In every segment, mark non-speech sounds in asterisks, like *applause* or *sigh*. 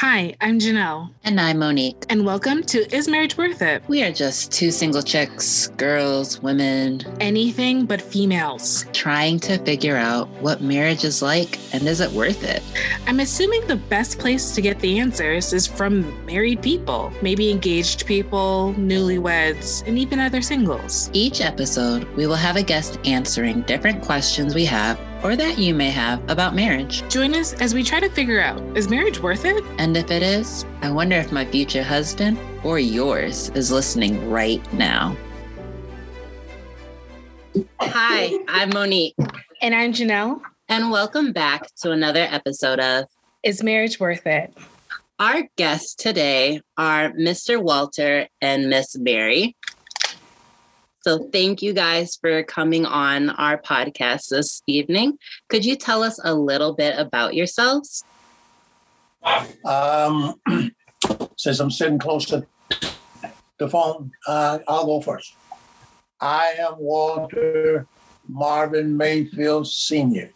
Hi, I'm Janelle. And I'm Monique. And welcome to Is Marriage Worth It? We are just two single chicks, girls, women, anything but females, trying to figure out what marriage is like and is it worth it? I'm assuming the best place to get the answers is from married people, maybe engaged people, newlyweds, and even other singles. Each episode, we will have a guest answering different questions we have or that you may have about marriage. Join us as we try to figure out is marriage worth it? And if it is, I wonder if my future husband or yours is listening right now. Hi, I'm Monique. And I'm Janelle. And welcome back to another episode of Is Marriage Worth It? Our guests today are Mr. Walter and Miss Mary. So, thank you guys for coming on our podcast this evening. Could you tell us a little bit about yourselves? Um, *clears throat* since I'm sitting close to the phone, uh, I'll go first. I am Walter Marvin Mayfield Sr.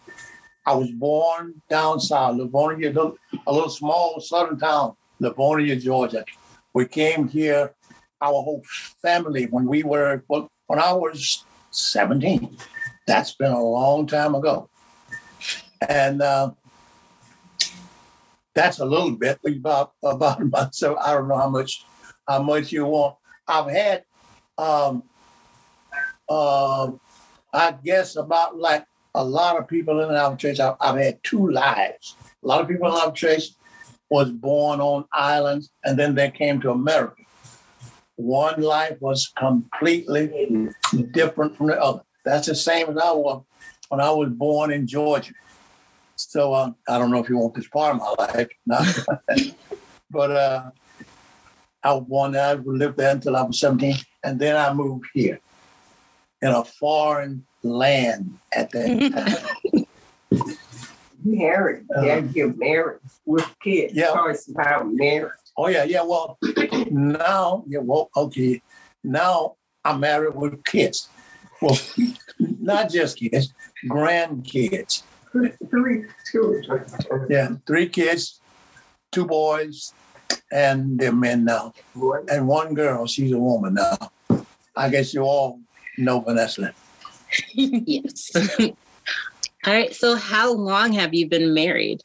I was born down south, Lavonia, a little small southern town, Lavonia, Georgia. We came here, our whole family, when we were, when I was 17. That's been a long time ago. And uh, that's a little bit about about myself. I don't know how much how much you want. I've had um, uh, I guess about like a lot of people in our church, I've, I've had two lives. A lot of people in our church was born on islands and then they came to America. One life was completely different from the other. That's the same as I was when I was born in Georgia. So uh, I don't know if you want this part of my life, *laughs* not, but uh, I was born there. I lived there until I was 17, and then I moved here in a foreign land at that *laughs* time. married, uh, yeah, you're married with kids. Yeah, so it's about marriage. Oh yeah, yeah. Well, *clears throat* now, yeah. Well, okay. Now I'm married with kids. Well, *laughs* not just kids, grandkids. Three children. Yeah, three kids, two boys, and they're men now, and one girl. She's a woman now. I guess you all know Vanessa. *laughs* yes. *laughs* all right. So, how long have you been married?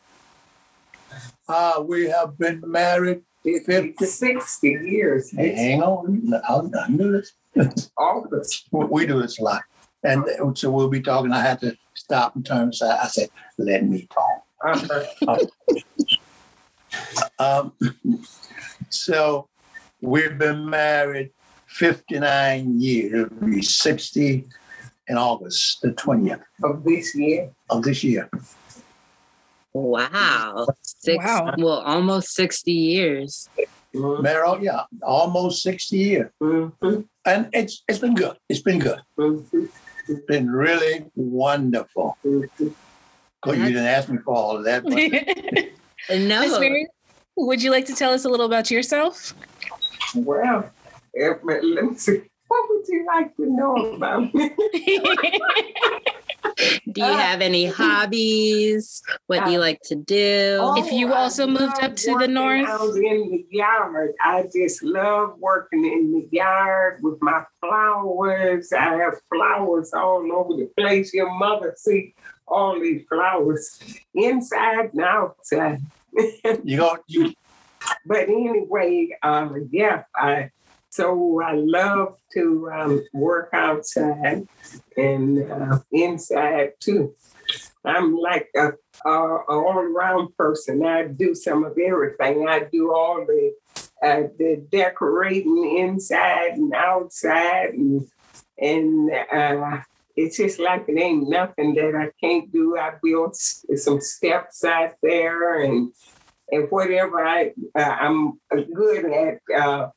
Uh, we have been married 50, 60 years. Hey, hang on. I, I knew this. August. we do this a lot. And so we'll be talking. I had to stop and turn aside. I said, let me talk. Uh-huh. um, so we've been married 59 years. It'll be 60 in August, the 20th. Of this year? Of this year. Wow. Six, wow. well, almost 60 years. Mm-hmm. Meryl, yeah, almost 60 years. Mm-hmm. And it's it's been good. It's been good. Mm-hmm. It's been really wonderful. Because mm-hmm. you didn't ask me for all of that. But... *laughs* no. Ms. Mary, would you like to tell us a little about yourself? Well, let me see. What would you like to know about me? *laughs* do you uh, have any *laughs* hobbies? What do you uh, like to do? Oh, if you also I moved up to the north, out in the yard. I just love working in the yard with my flowers. I have flowers all over the place. Your mother see all these flowers inside and outside. *laughs* you go. You. But anyway, uh, yeah, I so I love to um, work outside and uh, inside too. I'm like a, a, a all around person. I do some of everything. I do all the uh, the decorating inside and outside, and and uh, it's just like it ain't nothing that I can't do. I built some steps out there, and and whatever I uh, I'm good at uh,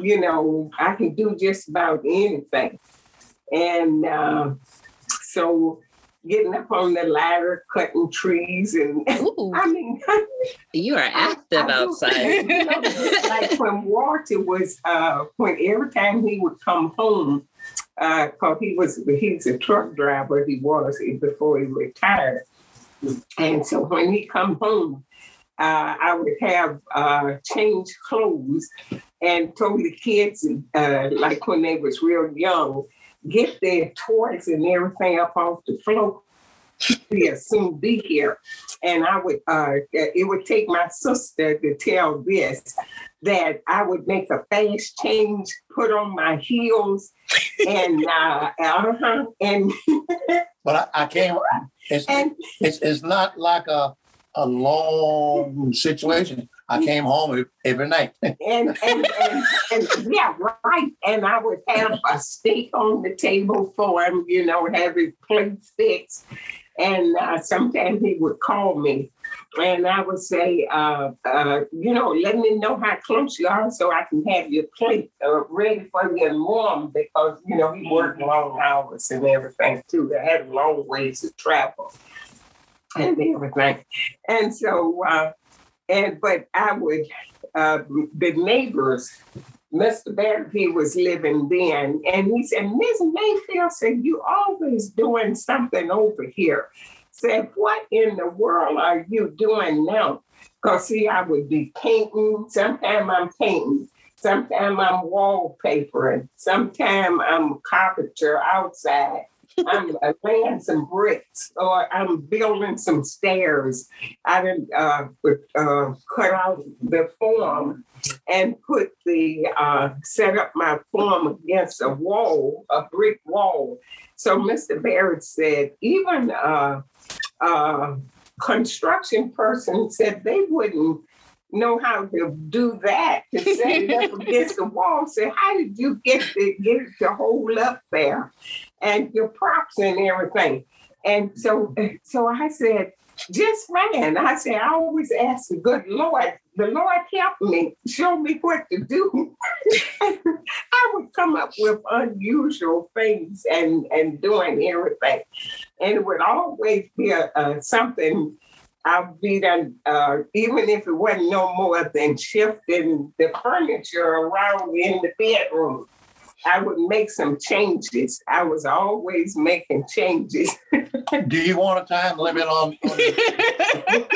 you know, I can do just about anything. And uh, so getting up on the ladder, cutting trees, and *laughs* I mean, *laughs* you are active I, I outside. Do, you know, like when Walter was, uh, when every time he would come home, because uh, he was he's a truck driver, he was before he retired, and so when he come home, uh, I would have uh, change clothes and told the kids, uh, like when they was real young, get their toys and everything up off the floor. We'll soon be here. And I would, uh, it would take my sister to tell this that I would make a fast change, put on my heels, and uh, uh-huh, and But I, I can't, it's, *laughs* and it's, it's not like a, a long situation. I came home every- night. *laughs* and and, and and yeah, right. And I would have a steak on the table for him, you know, have his plate fixed. And uh, sometimes he would call me, and I would say, uh, uh, you know, let me know how close you are so I can have your plate uh, ready for you and warm because you know he worked long hours and everything too. I had long ways to travel and everything, and so. Uh, and but I would uh, the neighbors, Mr. He was living then, and he said, Miss Mayfield said, you always doing something over here. Said, what in the world are you doing now? Because see, I would be painting, Sometimes I'm painting, Sometimes I'm wallpapering, Sometimes I'm carpenter outside. I'm laying some bricks or I'm building some stairs. I didn't uh, uh, cut out the form and put the uh, set up my form against a wall, a brick wall. So Mr. Barrett said, even uh, uh, construction person said they wouldn't know how to do that to set it up against the wall. Said, how did you get to get it to hold up there, and your props and everything? And so, so I said, just fine. I said, I always ask the good Lord. The Lord help me, show me what to do. *laughs* I would come up with unusual things and and doing everything, and it would always be a, a something. I'd be done, uh, even if it wasn't no more than shifting the furniture around in the bedroom. I would make some changes. I was always making changes. Do you want a time limit on? on- *laughs*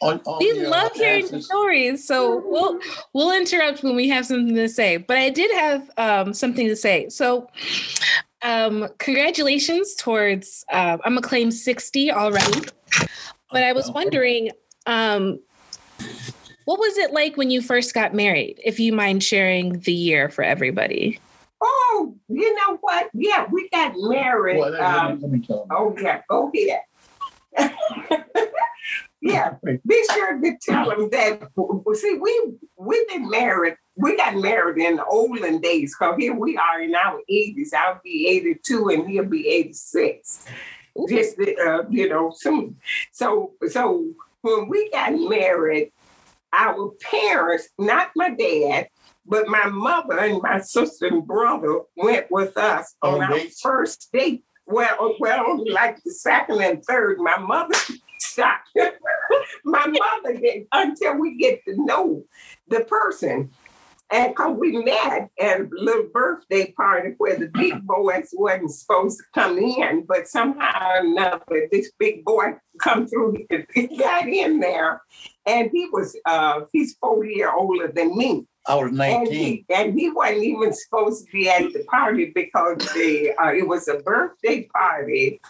on- on we your love hearing answers? stories, so we'll we'll interrupt when we have something to say. But I did have um, something to say. So, um, congratulations towards uh, I'm a claim sixty already. But I was wondering, um, what was it like when you first got married? If you mind sharing the year for everybody. oh, you know what? Yeah, we got married. Well, let- let um, let me tell you. Oh yeah, go ahead. *laughs* yeah, *laughs* be sure to tell them that. See, we we've been married. We got married in the olden days. Cause here we are in our eighties. I'll be eighty-two, and he'll be eighty-six. Just uh, you know, soon. So so when we got married, our parents, not my dad, but my mother and my sister and brother went with us on On our first date. Well, well, like the second and third, my mother *laughs* stopped. *laughs* my mother did until we get to know the person. And because we met at a little birthday party where the big *laughs* boys wasn't supposed to come in, but somehow or another, this big boy come through, he got in there, and he was uh he's four year older than me. I was And nineteen. he, and he wasn't even supposed to be at the party because the uh, it was a birthday party,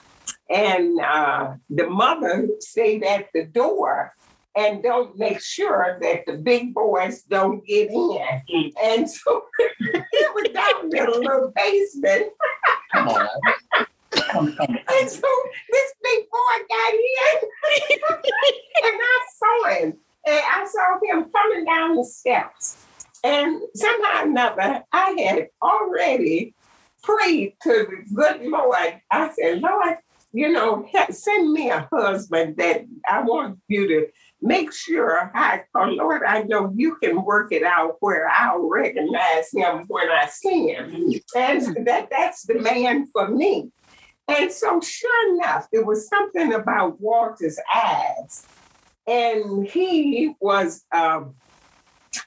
and uh, the mother stayed at the door and don't make sure that the big boys don't get in. And so *laughs* it was down in a little basement, Come on. Come, come. and so this big boy got in, *laughs* and I saw him, and I saw him coming down the steps. And somehow or another, I had already prayed to the good Lord. I said, Lord, you know, send me a husband that I want you to make sure I, oh Lord, I know you can work it out where I'll recognize him when I see him. And that that's the man for me. And so sure enough, there was something about Walter's eyes. And he was um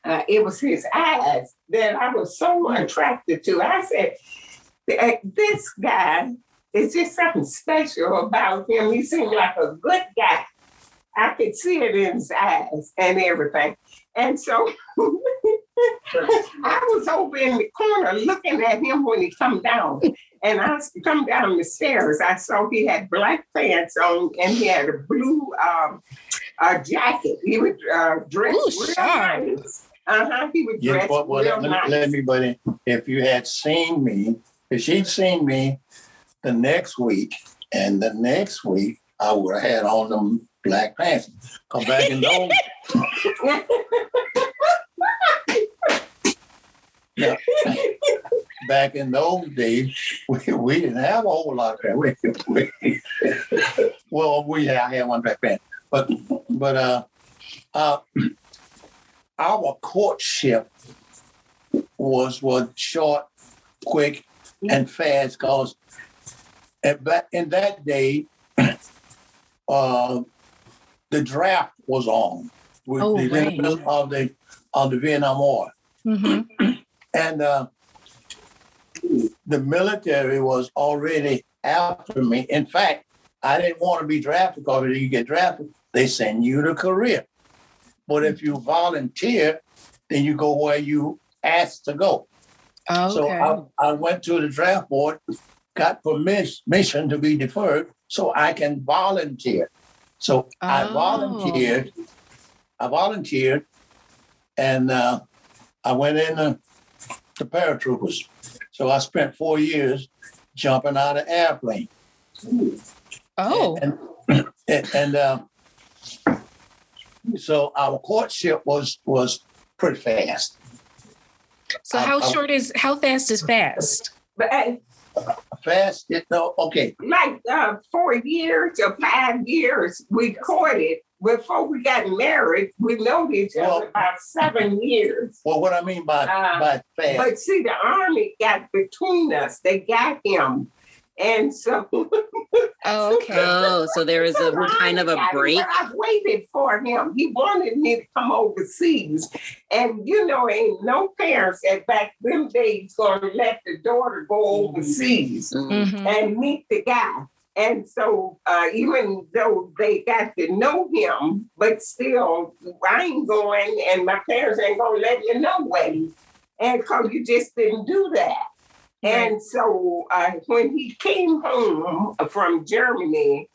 uh, it was his eyes that I was so attracted to. I said, "Eh, this guy is just something special about him. He seemed like a good guy. I could see it in his eyes and everything. And so *laughs* I was over in the corner looking at him when he come down. And I come down the stairs. I saw he had black pants on and he had a blue um, uh, jacket. He was uh, dressed Ooh, real sharp. nice. Uh-huh. He was Yeah, dressed but, well, real let, nice. let me, buddy, if you had seen me, if she'd seen me the next week and the next week, I would have had on them black pants. Come back in those, back in those days, we, we didn't have a whole lot of pants. We, we, well, we had, I had one black pants, but, but, uh, uh, our courtship was was short, quick, and fast. Cause at back in that day, *clears throat* uh, the draft was on. We, Oh, the right. of the of the Vietnam War, Mhm. *clears throat* and uh, the military was already after me. In fact, I didn't want to be drafted because if you get drafted, they send you to Korea. But if you volunteer, then you go where you asked to go. So Okay. I, I went to the draft board, got permission to be deferred so I can volunteer. So I Oh. volunteered. I volunteered and uh, I went in uh, the paratroopers. So I spent four years jumping out of airplane. oh. And, and, and uh, so our courtship was was pretty fast. So I- how I- short is how fast is fast? But hey, Fast, it, no, okay. like uh, four years or five years, we courted. Before we got married, we known each other Well- about seven years. Well, what I mean by Uh, by fast, But see, the army got between us. They got him. And so *laughs* Oh, okay. Oh, so there was a kind of a got break. But I waited for him. He wanted me to come overseas. And you know, ain't no parents at back them days gonna let the daughter go overseas Mm. Mhm. and meet the guy. And so, uh, even though they got to know him, but still, I ain't going, and my parents ain't gonna let you know way, and because you just didn't do that. And so, uh, when he came home from Germany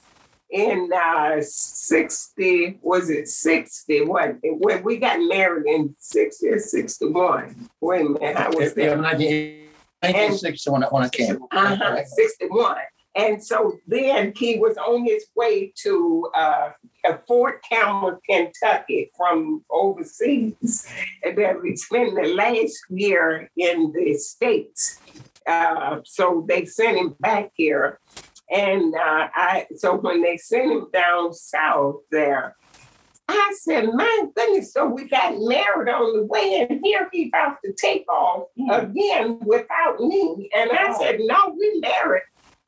in uh, 60, was it 60? What? When we got married in 60 or 61. Wait a minute, I was It- it there. was 19 1960 when I, came. Uh-huh, 61. And so then he was on his way to uh, uh, Fort Campbell, Kentucky from overseas. And then we spent the last year in the States. Uh, so they sent him back here. And uh, I, so when they sent him down south there, I said, my goodness, so we got married on the way, and here he about to take off again without me. And I said, no, we married.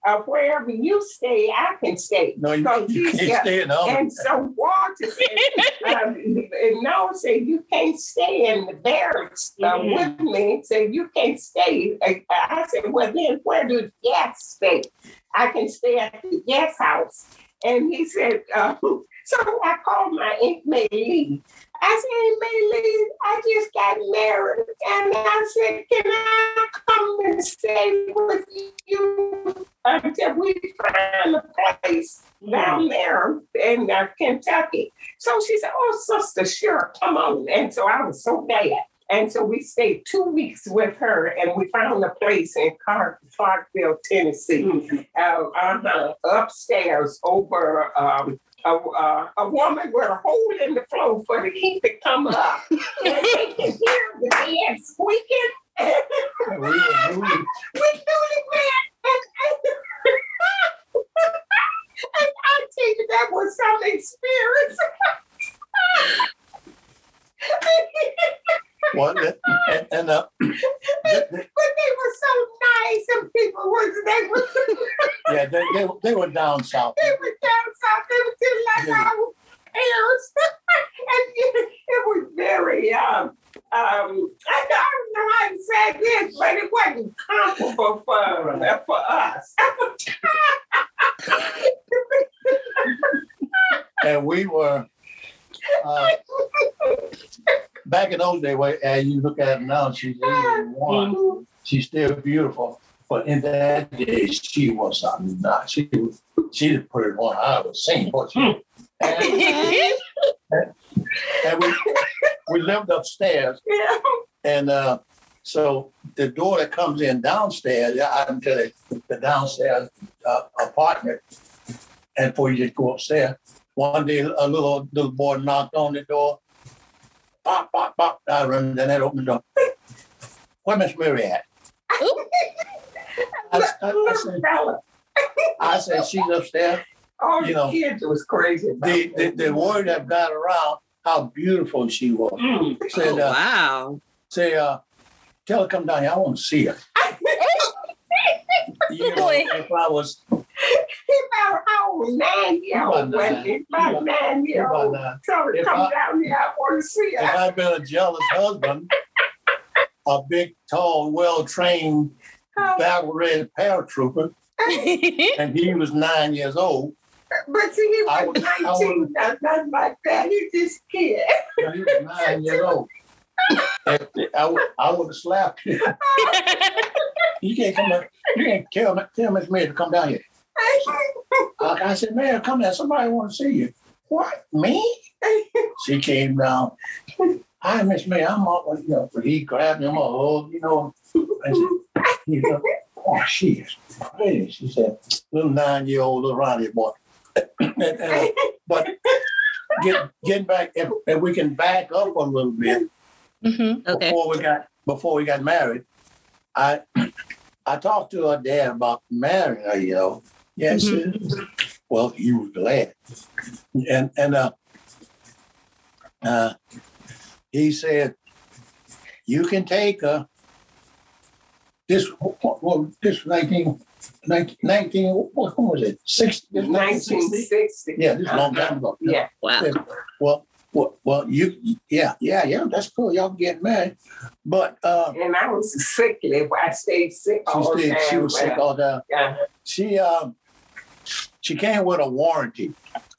Uh, wherever you stay, I can stay. No, you, So you can't got- stay in the And so Walter said, *laughs* um, no, say you can't stay in the barracks uh, Mhm. with me. Say you can't stay. I, I said, well, then where do the guests stay? I can stay at the guest house. And he said, uh, *laughs* so I called my Aunt May Lee. I said, Aunt May Lee, I just got married. And I said, can I come and stay with you until we find a place down there in uh, Kentucky? So she said, oh, sister, sure, come on. And so I was so glad. And so we stayed two weeks with her and we found a place in Clark, Clarkville, Tennessee, uh, uh, upstairs over um, a, uh, a woman with a hole in the floor for the heat to come up. *laughs* and they can hear the bed squeaking. *laughs* We were moving. we. And, and, *laughs* and I tell you, that was some experience. Well, and, and uh, *laughs* but they were so nice, and people were they were *laughs* yeah, they, they, they were down south. they were down south. They were just like Yeah. our parents, *laughs* and it, it was very um um. I don't know how to say this, but it wasn't comfortable for for us. and we were uh, back in those days. where- And you look at her now, she's 81. She's still beautiful, but in that day, she was uh, not. She was. She the prettiest one I ever seen. What she, and, and we we lived upstairs, Yeah. and uh, so the door that comes in downstairs, yeah, I can tell you, the downstairs uh, apartment, and before you just go upstairs, one day a little little boy knocked on the door, pop, pop, pop. I run, then that opened the door. Where Miss Mary at? *laughs* I, I, I, said, I said she's upstairs. All You know, kids was crazy. The, the the word that got around how beautiful she was. Mm. Said, Oh, uh, wow. say, uh, tell her come down here. I want to see her. *laughs* You know, if I was He about how old? Nine year old. About nine. wasn't he? About nine year about old. that. Tell her to If come I- down here. I want to see if. I'd been a jealous husband, a big, tall, well-trained, battle-ready paratrooper, *laughs* and he was nine years old, But see, he I was would- 19, would- not nothing like that. He just kid. he was nine years old. I would, I would have slapped him. *laughs* You can't come. up- You can't tell me, tell Miss Mary to come down here. I, I said, "Man, come here. Somebody want to see you." What me? She came down. Hi, Miss May. I'm up. You know, but he grabbed him a hug. You know, and she, he said, "Oh, she is pretty." She said, "Little nine-year-old little Ronnie boy." And, uh, but get getting back, if, if we can back up a little bit Mhm. Okay. before we got before we got married, I I talked to her dad about marrying her. You know, yes. Well, he was glad, and and uh, uh, he said, "You can take her." This well, this 19, 19, 19 what, what was it? Sixty? 1960? 1960. Yeah, this is a long time ago. Yeah. Wow. Well, well, well, you, yeah, yeah, yeah. That's cool. Y'all get married, but uh, And I was sickly. I stayed sick she all the stayed, time. she was sick all the time. Yeah. She um, she came with a warranty.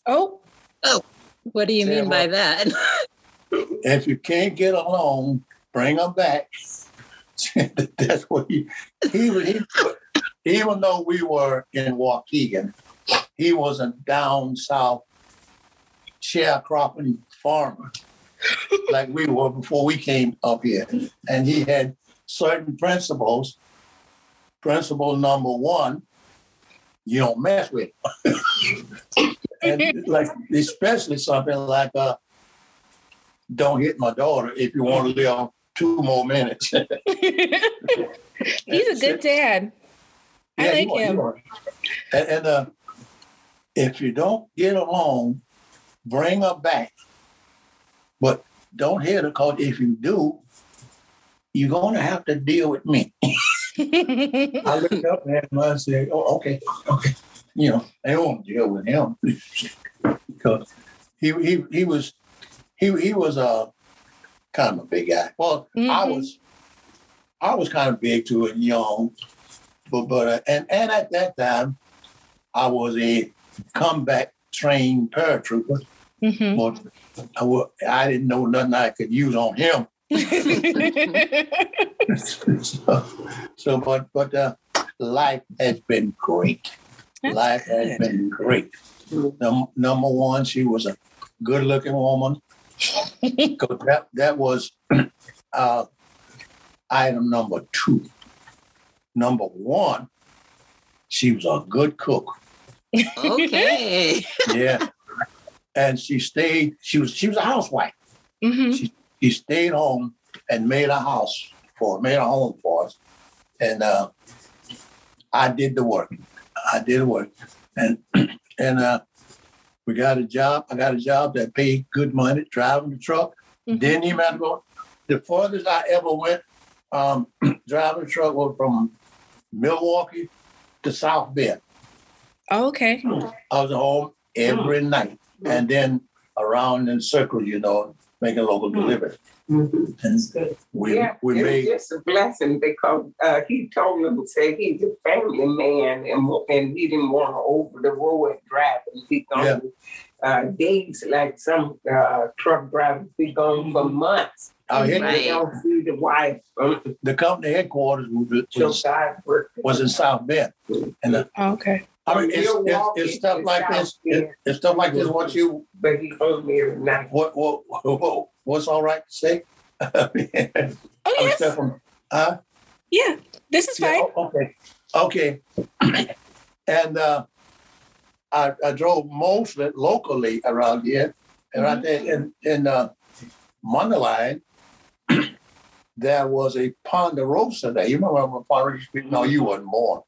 Oh, oh, What do you Say mean by what? that? *laughs* If you can't get along, bring her back. *laughs* That's what he he was. He, even though we were in Waukegan, he was a down south sharecropping farmer, *laughs* like we were before we came up here, and he had certain principles. Principle number one: you don't mess with. And like especially something like uh, don't hit my daughter if you want to live two more minutes. *laughs* he's a good dad. I Yeah, like him. are. And, and uh, if you don't get along, bring her back. But don't hit her because if you do, you're going to have to deal with me. *laughs* I looked up at him and I said, oh, okay, okay. You know, I don't want to deal with him because he, he, he was he, he was a kind of a big guy. Well, I Mhm. was I was kind of big to it, young, but but uh, and and at that time, I was a combat trained paratrooper. Mhm. But I, I didn't know nothing I could use on him. So, *laughs* so, but but uh, life has been great. That's life has been great. Num- number one, she was a good looking woman. *laughs* that that was *clears throat* uh, item number two. Number one, she was a good cook. okay. *laughs* Yeah. and she stayed, she was she was a housewife. Mm-hmm. She stayed home and made a house for made a home for us. And uh, I did the work. I did the work. And *clears throat* and uh, we got a job. I got a job that paid good money, driving the truck. Mhm. Didn't even have to go. The furthest I ever went um, *clears throat* driving the truck was from Milwaukee to South Bend. Oh, okay. I was home every night and then around in circles, you know, making local deliveries. Mhm. And we yeah, we it made just a blessing because uh, he told him say he's a family man and and he didn't want to over the road driving. He gonna uh, days like some uh, truck drivers be gone for months. Our head, don't see the wife. Um, the company headquarters was, was, was in South Bend. And Oh, okay. I mean, it's, it's, Milwaukee it's stuff like this. South Bend. It, it's stuff like this. What you But he told me every night. what what, what what's all right to say? Oh I'm yes. Stephen. Huh? Yeah. This is fine. Yeah, o- okay. Okay. and uh, I, I drove mostly locally around here. And right there in, in uh, Mundelein, there was a Ponderosa there. You remember Ponderosa? No, you weren't born.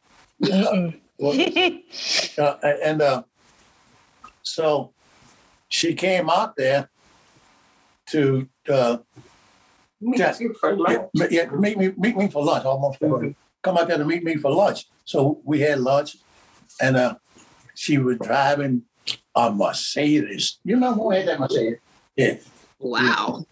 Mm-mm. Well, *laughs* uh, and uh, so she came out there to uh, Meet Yeah. you for lunch. yeah, meet me meet me for lunch. Almost come out there to meet me for lunch. So we had lunch, and uh, she was driving a Mercedes. You remember who had that Mercedes? Yeah, Wow.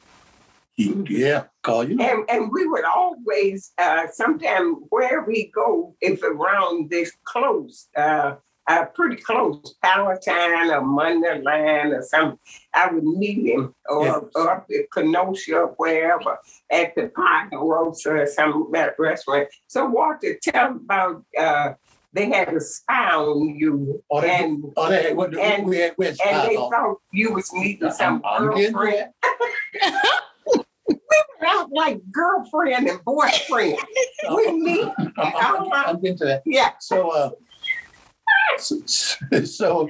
Yeah, call you. And, and we would always, uh, sometime where we go, if around this close, uh, uh, pretty close, Palatine or Mundelein or something, I would meet him or, Yeah. or up at Kenosha or wherever at the Pine Ponderosa or some restaurant. So Walter, tell about, uh, they had a spy on you Oh, they- and, Oh, they what, And- we had, we had and they on. thought you was meeting some I'm, I'm *laughs* getting were. Out like girlfriend and boyfriend. *laughs* we meet. I'm, I'm, I'm getting to that. Yeah. So, uh, so, *laughs* so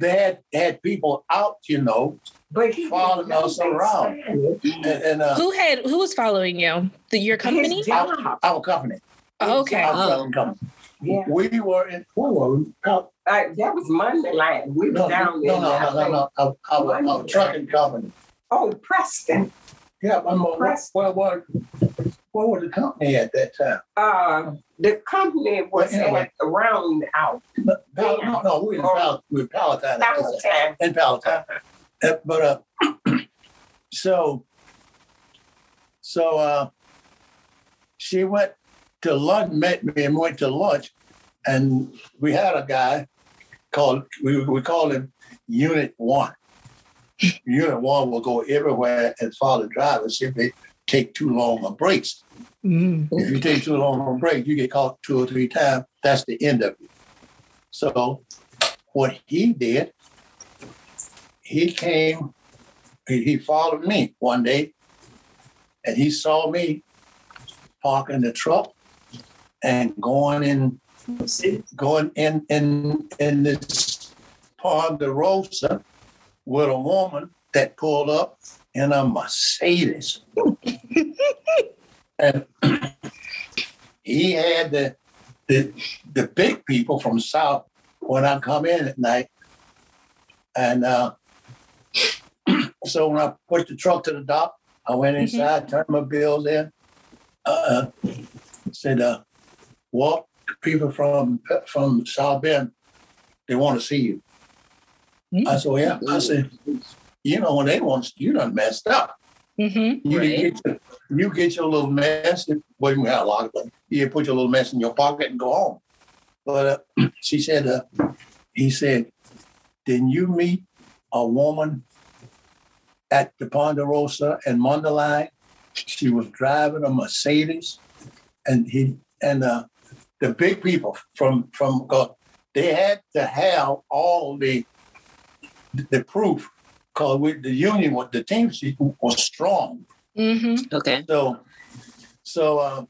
they had had people out, you know, But he Following us around. and, and uh, who had who was following you? The, your company? His job. our company, Oh, okay. our Oh. company. Yeah. We were in. Where were? Out- Uh, that was Monday night. We No, were down no, there. no, I no, no, no. Our, our, our trucking company. Oh, Preston. Yeah, I'm. Press. Where, where, where was the company at that time? Uh, the company was Well, anyway. at around out. No, Pal- no, no, we were in we were in Palatine. That at was that the time. time. In Palatine. Uh, But, uh, *clears throat* so, so, uh, she went to lunch, met me and went to lunch. And we had a guy called, we, we called him Unit One. Unit One will go everywhere and follow drivers if they take too long on breaks. Mm. If you take too long on break, you get caught two or three times. That's the end of it. So, what he did, he came, he, he followed me one day, and he saw me parking the truck and going in, going in in in this Ponderosa with a woman that pulled up in a Mercedes. *laughs* and he had the, the the big people from South when I come in at night. And uh, *clears throat* so when I pushed the truck to the dock, I went inside, turned my bills in, uh, said, uh, "Walt, people from from South Bend, they want to see you." I said, well, "Yeah." I said, "You know when they want you done messed up." Mm-hmm. You, Right. get your, you get your little mess. Well, you got a lot of them. You put your little mess in your pocket and go home. But uh, *clears throat* she said, uh, he said, didn't you meet a woman at the Ponderosa and Mundelein? She was driving a Mercedes, and he and uh, the big people from from uh, they had to have all the the proof because the union was the team was strong. Mm-hmm. Okay. So, so uh,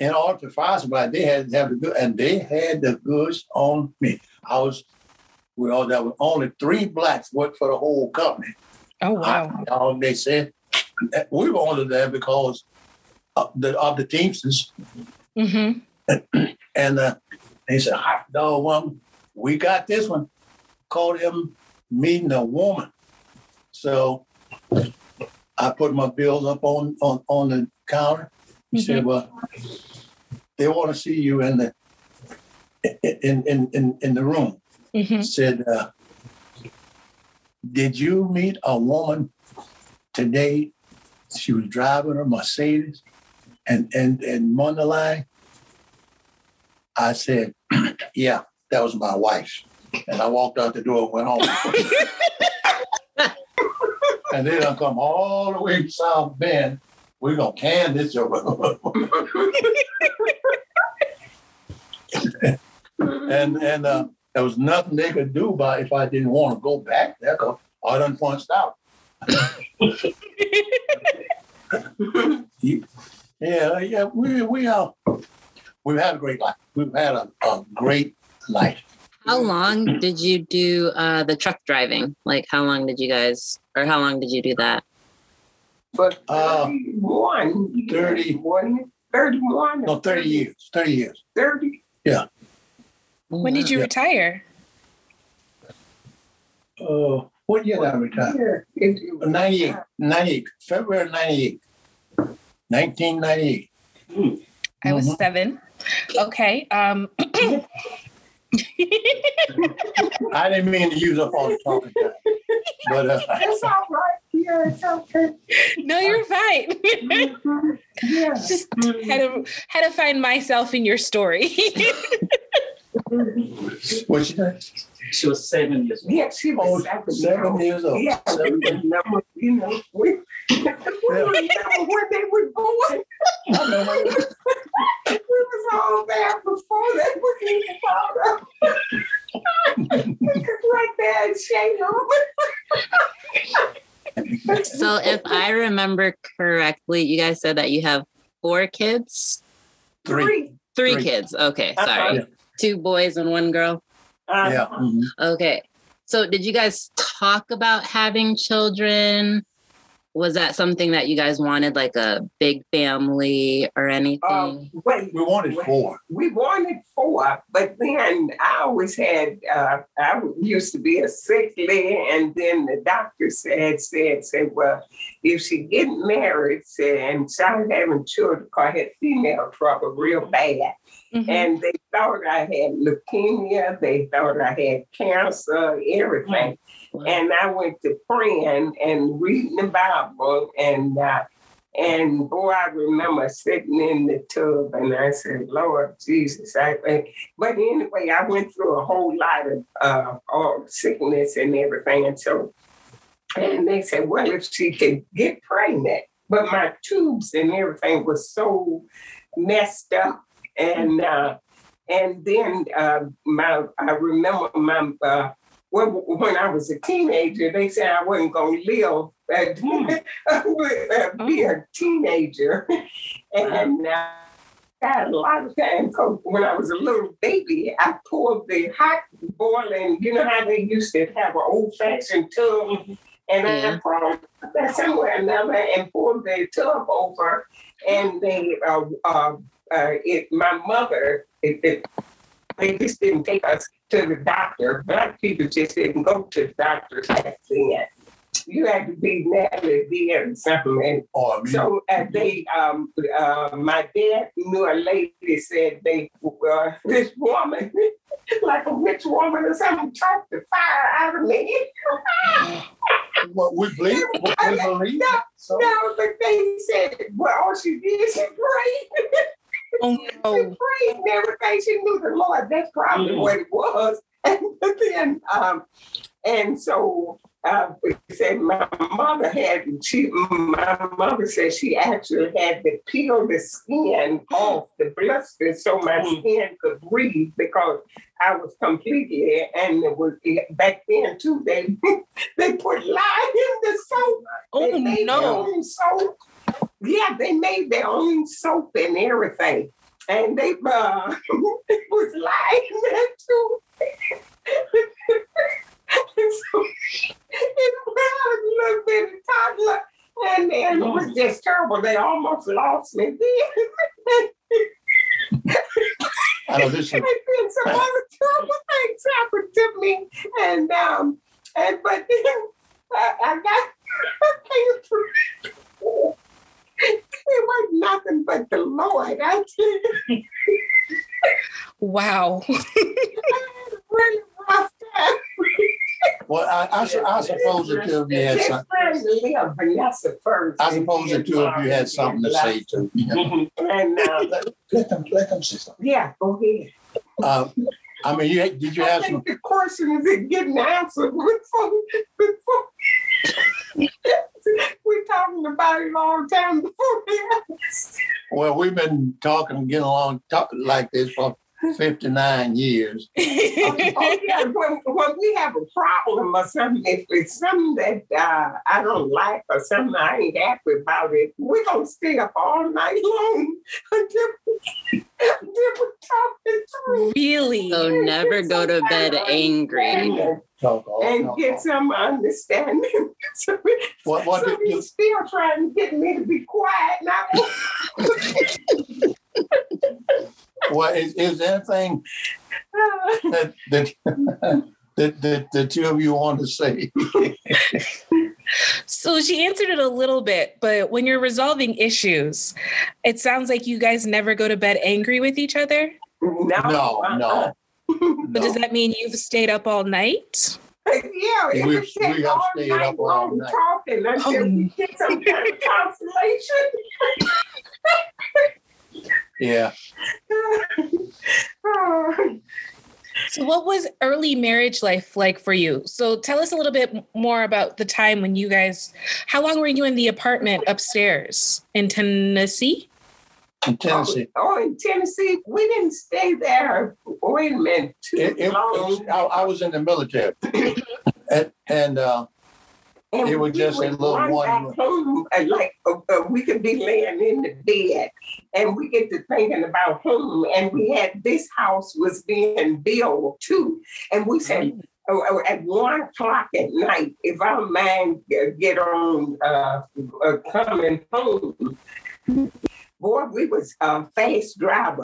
in order to fire somebody, they had to have the good, and they had the goods on me. I was, we all there were only three blacks worked for the whole company. Oh wow. I- all they said we were only there because of the of the Teamsters, Mm-hmm. *clears throat* and uh, they said, "Hot dog woman, we got this one." Called him meeting a woman. So I put my bills up on on, on the counter. He said, "Well, they want to see you in the in in in, in the room." Mm-hmm. Said, uh, "Did you meet a woman today? She was driving a Mercedes and and and Mundelein." I said, *clears throat* "Yeah, that was my wife." And I walked out the door and went home. and then I come all the way to South Bend. We're gonna can this over. and and uh, there was nothing they could do about if I didn't want to go back there because I done punched out. yeah, yeah, we we are we've had a great life. We've had a, a great life. How long did you do uh, the truck driving? Like, how long did you guys, or how long did you do that? But Uh, 31. 30. 31. 31. No, 30 years. 30 years. 30. Yeah. When did you Yeah. retire? Uh, what year did I retire? Yeah. It- it was- 98. 98. February 98. 1998. I was Mhm. seven. Okay. Um, *clears throat* I didn't mean to use up all the talking time. But uh, *laughs* It's all right. Yeah, it's okay. no, you're fine. Yeah. *laughs* Just had to had to find myself in your story. *laughs* what you say? She was seven years old. Yeah, she Oh, was seven. seven years old. Yeah, we Seven. remember, you know, we, we remember when they were born. we was we was all there before they was even thought of. right there in Shayla. So, if I remember correctly, you guys said that you have four kids, Three. three, Three. kids. Okay, Uh-huh. sorry, Yeah. Two boys and one girl. Uh, Yeah. mhm. Okay. So did you guys talk about having children? Was that something that you guys wanted, like a big family or anything? Um, wait, We wanted four. we wanted four, but then I always had, uh, I used to be a sickly, and then the doctor said, said, said, well, if she get married said, and started having children, cause I had female trouble real bad. Mhm. And they thought I had leukemia, they thought I had cancer, everything. Wow. And I went to praying and reading the Bible, and uh, and boy, I remember sitting in the tub, and I said, "Lord Jesus," I. I- But anyway, I went through a whole lot of uh, all sickness and everything, and so, and they said, "Well, if she could get pregnant," but my tubes and everything was so messed up, and uh, and then uh, my I remember my. Uh, well, when I was a teenager, they said I wasn't going to live uh, *laughs* be a teenager. *laughs* And uh, I had a lot of time 'cause when I was a little baby, I poured the hot boiling, you know how they used to have an old fashioned tub. And Yeah. I that somewhere or another and poured the tub over. And they, uh, uh, it, my mother, it, it, they just didn't take us to the doctor. Black people just didn't go to the doctor back then. You had to be Natalie dead or something. And me. so uh, they, um, uh, my dad knew a lady said they, uh, this woman, *laughs* like a rich woman or something, talked the fire out of me. *laughs* what we believe. *laughs* What we believe. No, So, no, but they said, well, all she did is she prayed. Oh She no. prayed and everything. She knew the Lord. That's probably Mhm. what it was. *laughs* And then, um, and so uh, they said my mother had she. My mother said she actually had to peel the skin off the blisters so my Mhm. skin could breathe because I was completely. And it was back then too. They *laughs* they put lye in the soap. Oh They no. soap. Yeah, they made their own soap and everything. And they uh, *laughs* was lying there too. and *laughs* so it was a little bit toddler. And then it was just terrible. They almost lost me then. I know this is *laughs* and then some other terrible things happened to me. And um and but then I, I got I came through. It was nothing but the Lord. I tell you, Wow. *laughs* I had a really rough time. well. I, I, I suppose the two of you had Just something. trying to live Vanessa first. I suppose the two of you had something to say to me. Mhm. And uh, Let, let them let them say something. yeah, go ahead. Uh, I mean, you did you I have think some? the question is it getting answered before, before *laughs* we're talking about it all the time before *laughs* we. Well, we've been talking, getting along, talking like this for fifty-nine years. *laughs* oh yeah, when, when we have a problem or something, if it's something that uh, I don't like or something I ain't happy about it, we're gonna stay up all night long *laughs* until, until we talk it through. really? So never go to bed angry. And, Talk all- and talk get all. some understanding. *laughs* so What, what so did you, still trying to get me to be quiet now. What, is, is there anything that, that, *laughs* that, that the two of you want to say? *laughs* So she answered it a little bit, but when you're resolving issues, it sounds like you guys never go to bed angry with each other. no, No, no. But does that mean you've stayed up all night? Yeah, it We- would take we have all stayed night up all long night. talking until Oh. we get some kind of consolation. *laughs* Yeah. Oh, So, what was early marriage life like for you? So, tell us a little bit more about the time when you guys, how long were you in the apartment upstairs in Tennessee? In Tennessee. Oh, in Tennessee, we didn't stay there. Wait a minute, too It, it, long. I, I was in the military. *laughs* And, and, uh, And It was just a little one back home, uh, like uh, uh, we could be laying in the bed, and we get to thinking about home. And we had this house was being built too, and we said. oh, oh, at one o'clock at night, if our man uh, get on uh, uh, coming home, boy, we was fast driver.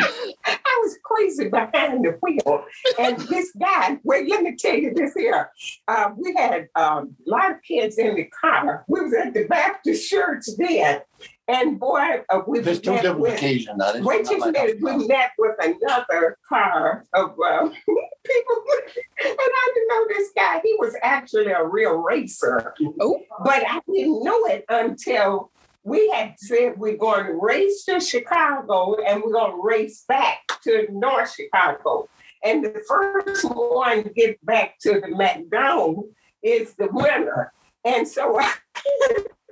I was crazy behind the wheel. And this guy, wait, let me tell you this here. Uh, we had um, a lot of kids in the car. We was at the Baptist church then. And boy, uh, we there's two met different with- occasions. Wait just a minute. We met with another car of uh, *laughs* people. And I didn't know this guy. He was actually a real racer. Oh. But I didn't know it until we had said we're going to race to Chicago and we're going to race back to North Chicago. And the first one to get back to the McDonald's is the winner. And so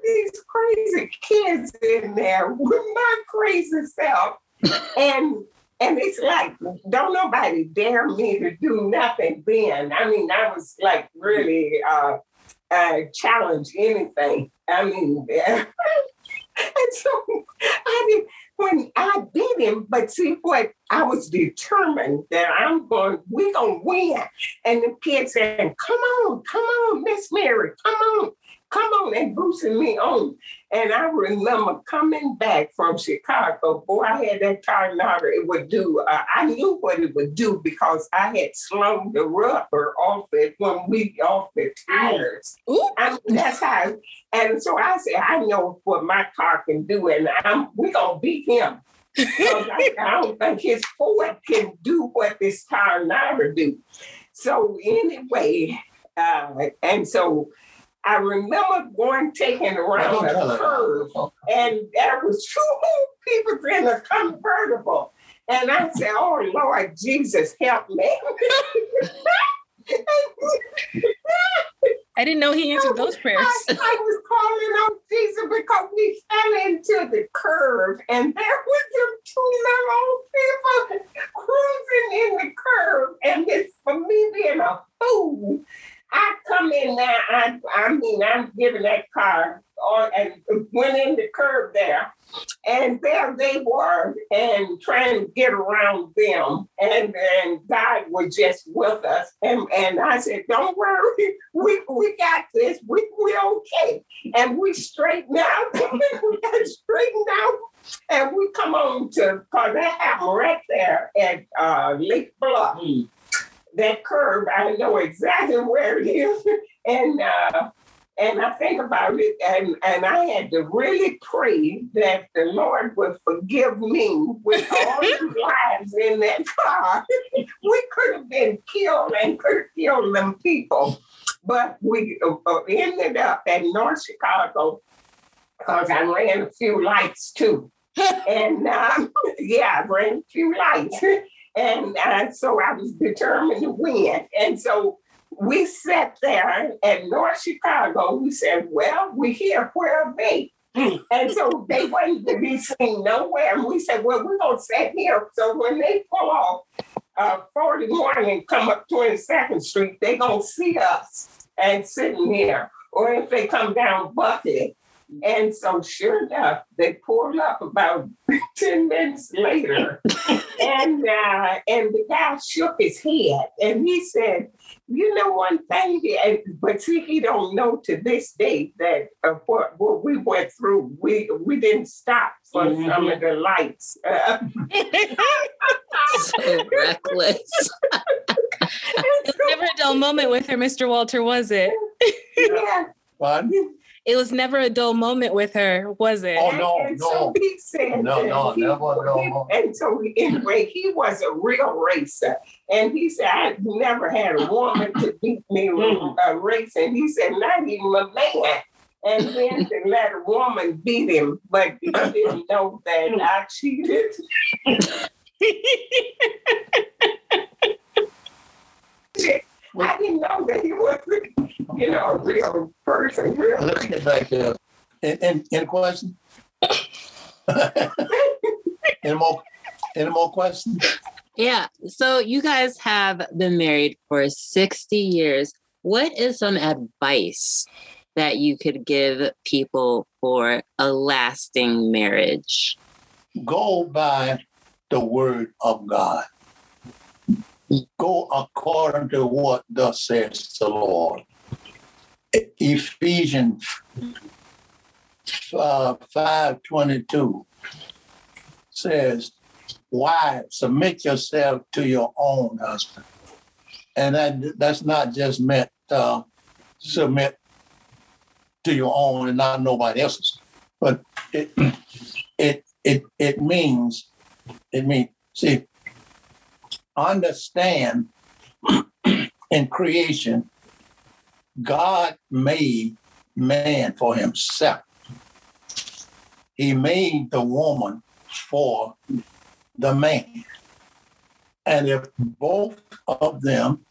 these crazy kids in there with my crazy self. And and it's like, don't nobody dare me to do nothing then. I mean, I was like really uh, uh challenge anything. I mean, *laughs* and so I did when I beat him, but see what I was determined that I'm going, we're gonna win. And the kid said, Come on, come on, Miss Mary, come on, come on, and boosting me on. And I remember coming back from Chicago, boy, I had that car tornado. It would do, uh, I knew what it would do because I had slung the rubber off it when we off the tires. I mean, that's how, and so I said, I know what my car can do, and I'm we gonna beat him. I, I don't think his Ford can do what this car tornado do. So anyway, uh, and so I remember going taking around Don't the curve, and there was two people in a convertible. And I said, Oh Lord Jesus, help me. I didn't know he *laughs* answered those prayers. I, I was calling on Jesus because we fell into the curve and there was them two little old people cruising in the curve. And it's for me being a fool. I in there, I, I mean, I'm giving that car on and went in the curb there. And there they were and trying to get around them. And and God was just with us. And, and I said, Don't worry, we, we got this. We we okay. And we straightened out. *laughs* we got straightened out. And we come on to because that happened right there at uh, Lake Bluff. That curve, I know exactly where it is. *laughs* And uh, and I think about it, and, and I had to really pray that the Lord would forgive me with all the *laughs* lives in that car. *laughs* we could have been killed and could have killed them people. But we uh, ended up at North Chicago because I ran a few lights too. and um, yeah, I ran a few lights. And so I was determined to win. And so we sat there at North Chicago. We said, Well, we're here. Where are they? and so they wasn't to be seen nowhere. And we said, Well, we're going to sit here. So when they pull off uh, 41 and come up 22nd Street, they going to see us and sitting here. Or if they come down Bucket, and so, sure enough, they pulled up about *laughs* 10 minutes later. *laughs* and uh, and the guy shook his head and he said, you know one thing, and, but see, he don't know to this day that uh, what, what we went through, we we didn't stop for mm-hmm. some of the lights. Uh, *laughs* *laughs* so reckless. it was *laughs* never a dull moment with her, Mr. Walter, was it? yeah. Fun it was never a dull moment with her, was it? Oh no, and, and no. So he said no, no, he, never a dull *laughs* And so anyway, he was a real racer. And he said, I never had a woman to beat me mm. a race. And he said, not even a man. And then to let a woman beat him, but he didn't know that I cheated. *laughs* I didn't know that he was, you know, a real person. Real. Look at back there. Any, any question? *laughs* any more? Any more questions? Yeah. So you guys have been married for 60 years. What is some advice that you could give people for a lasting marriage? Go by the word of God go according to what thus says the Lord. Ephesians uh, 5.22 says, Wives, submit yourself to your own husband. And that that's not just meant uh, submit to your own and not nobody else's, but it it it it means it means see understand in creation, God made man for himself. He made the woman for the man. And if both of them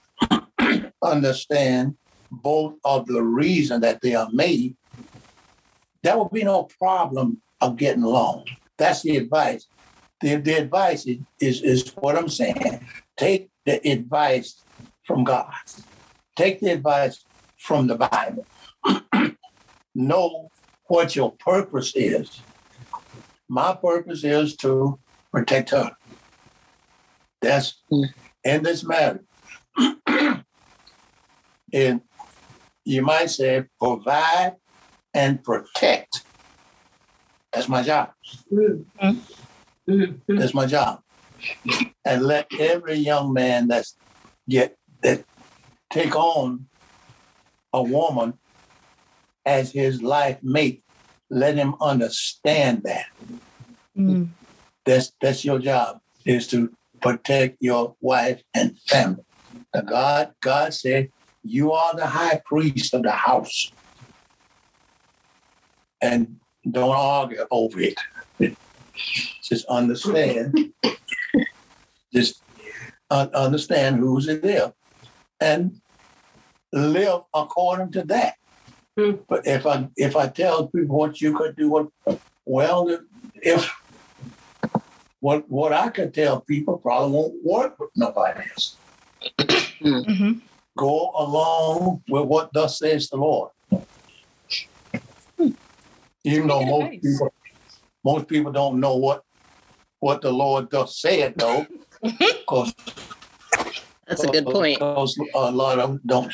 *clears throat* understand both of the reason that they are made, there will be no problem of getting along. That's the advice the, the advice is, is, is what I'm saying. Take the advice from God. Take the advice from the Bible. *clears throat* know what your purpose is. My purpose is to protect her. That's in this matter. *clears throat* and you might say provide and protect. That's my job. Mm-hmm. Mm-hmm. That's my job. And let every young man that's get that take on a woman as his life mate, let him understand that. Mm. That's that's your job is to protect your wife and family. And God, God said, you are the high priest of the house. And don't argue over it. Just understand. just understand who's in there, and live according to that. Mm. But if I if I tell people what you could do, what well, if what what I could tell people probably won't work with nobody else. mm-hmm. Go along with what thus says the Lord. Even though most people most people don't know what what the Lord does say it though. *laughs* Because that's a good point. Because a lot of them don't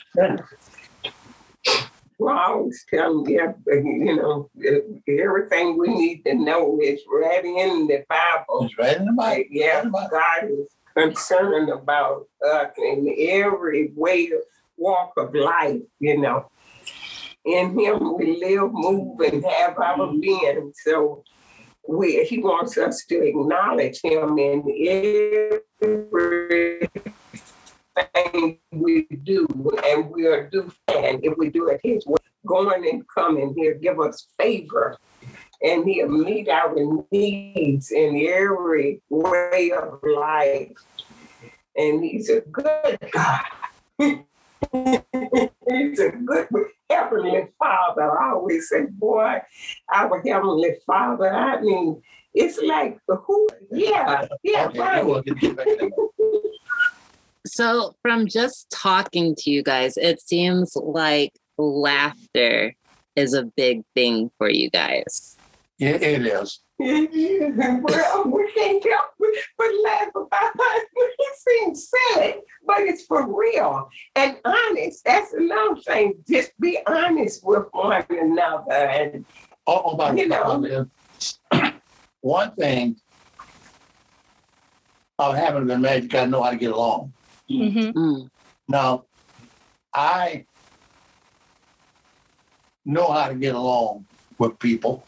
Well, I always tell them, yeah, you know, everything we need to know is right in the Bible. It's right in the Bible. Yeah, God is concerned about us in every way, walk of life, you know. In Him we live, move, and have our mm-hmm. being. So we, he wants us to acknowledge him in everything we do, and we are due fan if we do it his way. Going and coming, he'll give us favor, and he'll meet our needs in every way of life. and He's a good God. *laughs* he's a good Heavenly Father. I always say, boy, our Heavenly Father. I mean, it's like who? Yeah, yeah, right. we'll get back to that. So, from just talking to you guys, it seems like laughter is a big thing for you guys. Yeah, it is. Well, we can't help but but laugh about it. It seems silly, but it's for real and honest. That's another thing. Just be honest with one another. And Oh, oh, by the You know. *clears throat* one thing of having been married, you gotta know how to get along. Mhm. Mm. Now, I know how to get along with people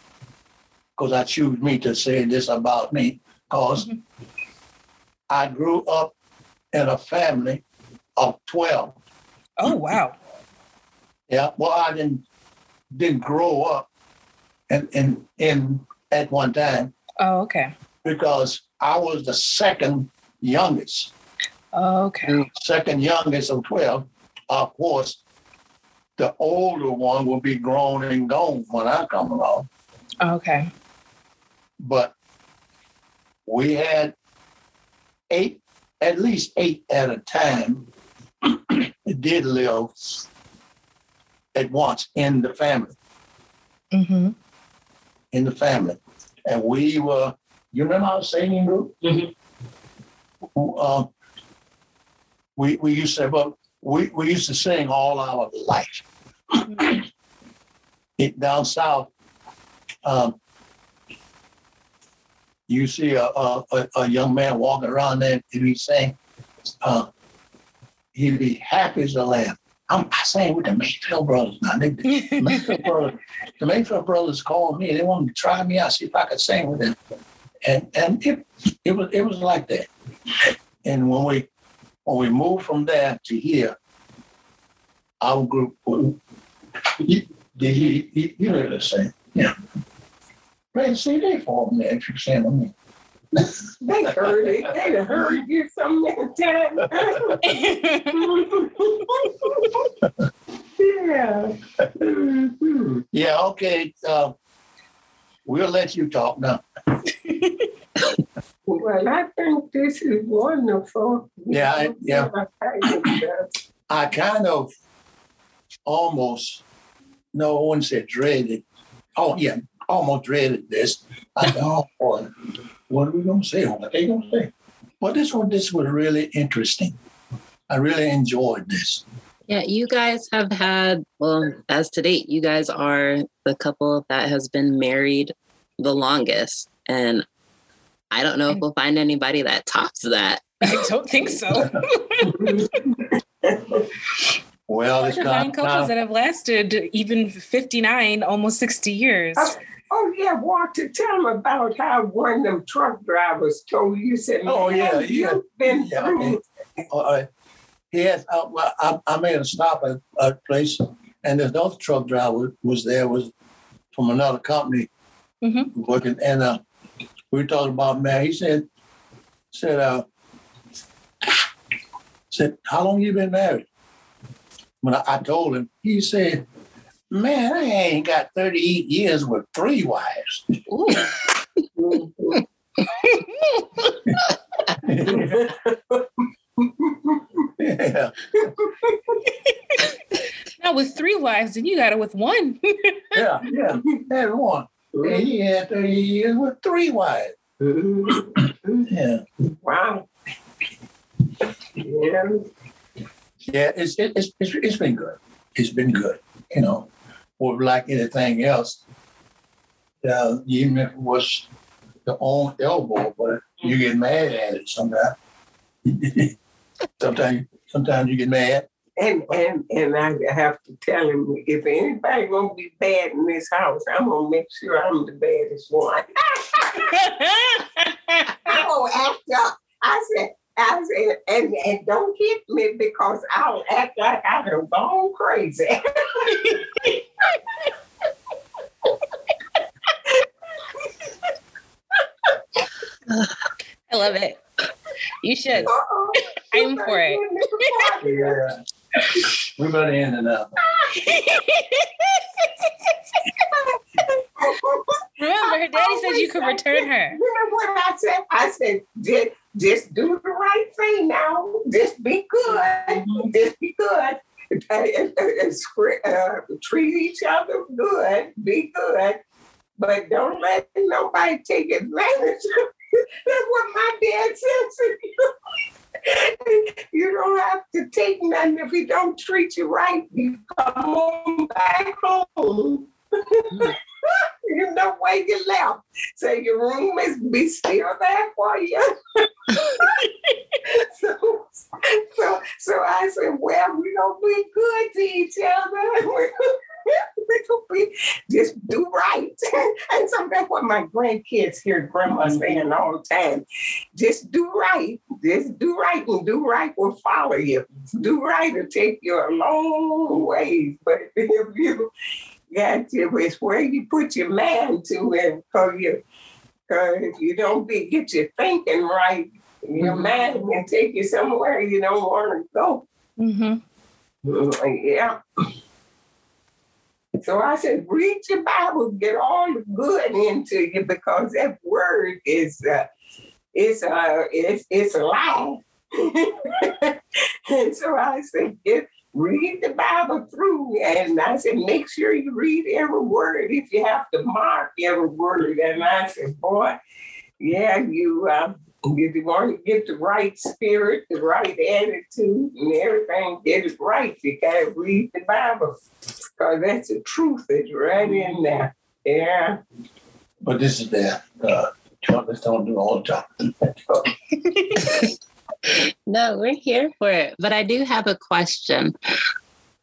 because I choose me to say this about me because Mhm. I grew up in a family of 12. Oh wow. Yeah, well, I didn't didn't grow up in in, in at one time Oh okay. because I was the second youngest, Oh, okay. second youngest of 12. Of course, the older one will be grown and gone when I come along. Okay. But we had eight, at least eight at a time, that did live at once in the family. Mm-hmm. in the family. And we were, you remember our singing group? Mhm. Uh, we, we used to, but we, we used to sing all our life. it, down south, um, you see a, a, a- young man walking around there and he saying, uh, he'd be happy as a lamb. I'm, I sang with the Mayfield brothers now. They, the *laughs* Mayfield brothers, the Mayfield brothers called me. They wanted to try me out, see if I could sing with them. And and it it was it was like that. And when we when we moved from there to here, our group he, he, he, he heard us sing. Yeah. Play the CD for me if you with me. they heard it. They heard you so many times. *laughs* yeah. Yeah, okay. Uh, we'll let you talk now. Well, I think this is wonderful. Yeah, I- yeah. I kind of almost, no, one said dreaded. Oh, yeah, Oh, almost dreaded this. I thought, oh, boy, what are we going to say? What are they going to say? But this one, this was really interesting. I really enjoyed this. Yeah, you guys have had, well, as to date, you guys are the couple that has been married the longest. And I don't know if we'll find anybody that tops that. I don't think so. Well, it's There are kind nine couples of, that have lasted even 59, almost 60 years. Oh yeah, Walter, tell them about how one of them truck drivers told you. Said, Oh, yeah, yeah. you've been Yeah, through." uh, he had, uh, well, I, I made a stop at a place, and there's another truck driver was there, was from another company Mhm. working, and uh, we were talking about man. He said, said, uh, said, how long you been married? When I, I told him, he said, man, I ain't got 38 years with three wives. Yeah, *laughs* now with three wives, and you got it with one. *laughs* yeah, yeah. Had one. And he had 30 years with three wives. Yeah. wow. Yeah. Yeah, it's it, it's it's it's been good. It's been good. You know, or like anything else. Uh, even if it was the own elbow, but you get mad at it sometimes. *laughs* sometimes, sometimes you get mad. And and and I have to tell him if anybody gonna be bad in this house, I'm gonna make sure I'm the baddest one. *laughs* *laughs* Oh, act up. I said, I said, and, and don't hit me because I'll act like I done gone crazy. *laughs* I love it. You should. Uh-oh. I'm for it. *laughs* Yeah. We better end it now. Remember, her daddy said you could oh return her. You know what I said? I said, just, just do the right thing now. Just be good. Just be good. Uh, uh, uh, uh, treat each other good. Be good. But don't let nobody take advantage of you. *laughs* That's what my dad says to you. *laughs* you don't have to take nothing if he don't treat you right. You come on back home. *laughs* you know where you left. So your room is be still there for you. *laughs* so, so, so I said, well, we gonna be good to each other. *laughs* we gonna be just do right. *laughs* and so that's what my grandkids hear grandma mm-hmm. saying all the time. Just do right. Just do right and do right will follow you. Do right will take you a long ways. But if you got to, it's where you put your mind to and because you because if you don't be get your thinking right, your Mhm. man can take you somewhere you don't want to go. Mm-hmm. Yeah. So I said, read your Bible, get all the good into you because that word is uh, it's uh it's it's a lie. *laughs* and so I said, get read the Bible through, and I said, make sure you read every word if you have to mark every word. And I said, boy, yeah, you uh, if you want to get the right spirit, the right attitude, and everything, get it right. You gotta read the Bible because that's the truth. It's right in there. Yeah. But this is the Uh, don't do all the time. *laughs* No, we're here for it. But I do have a question.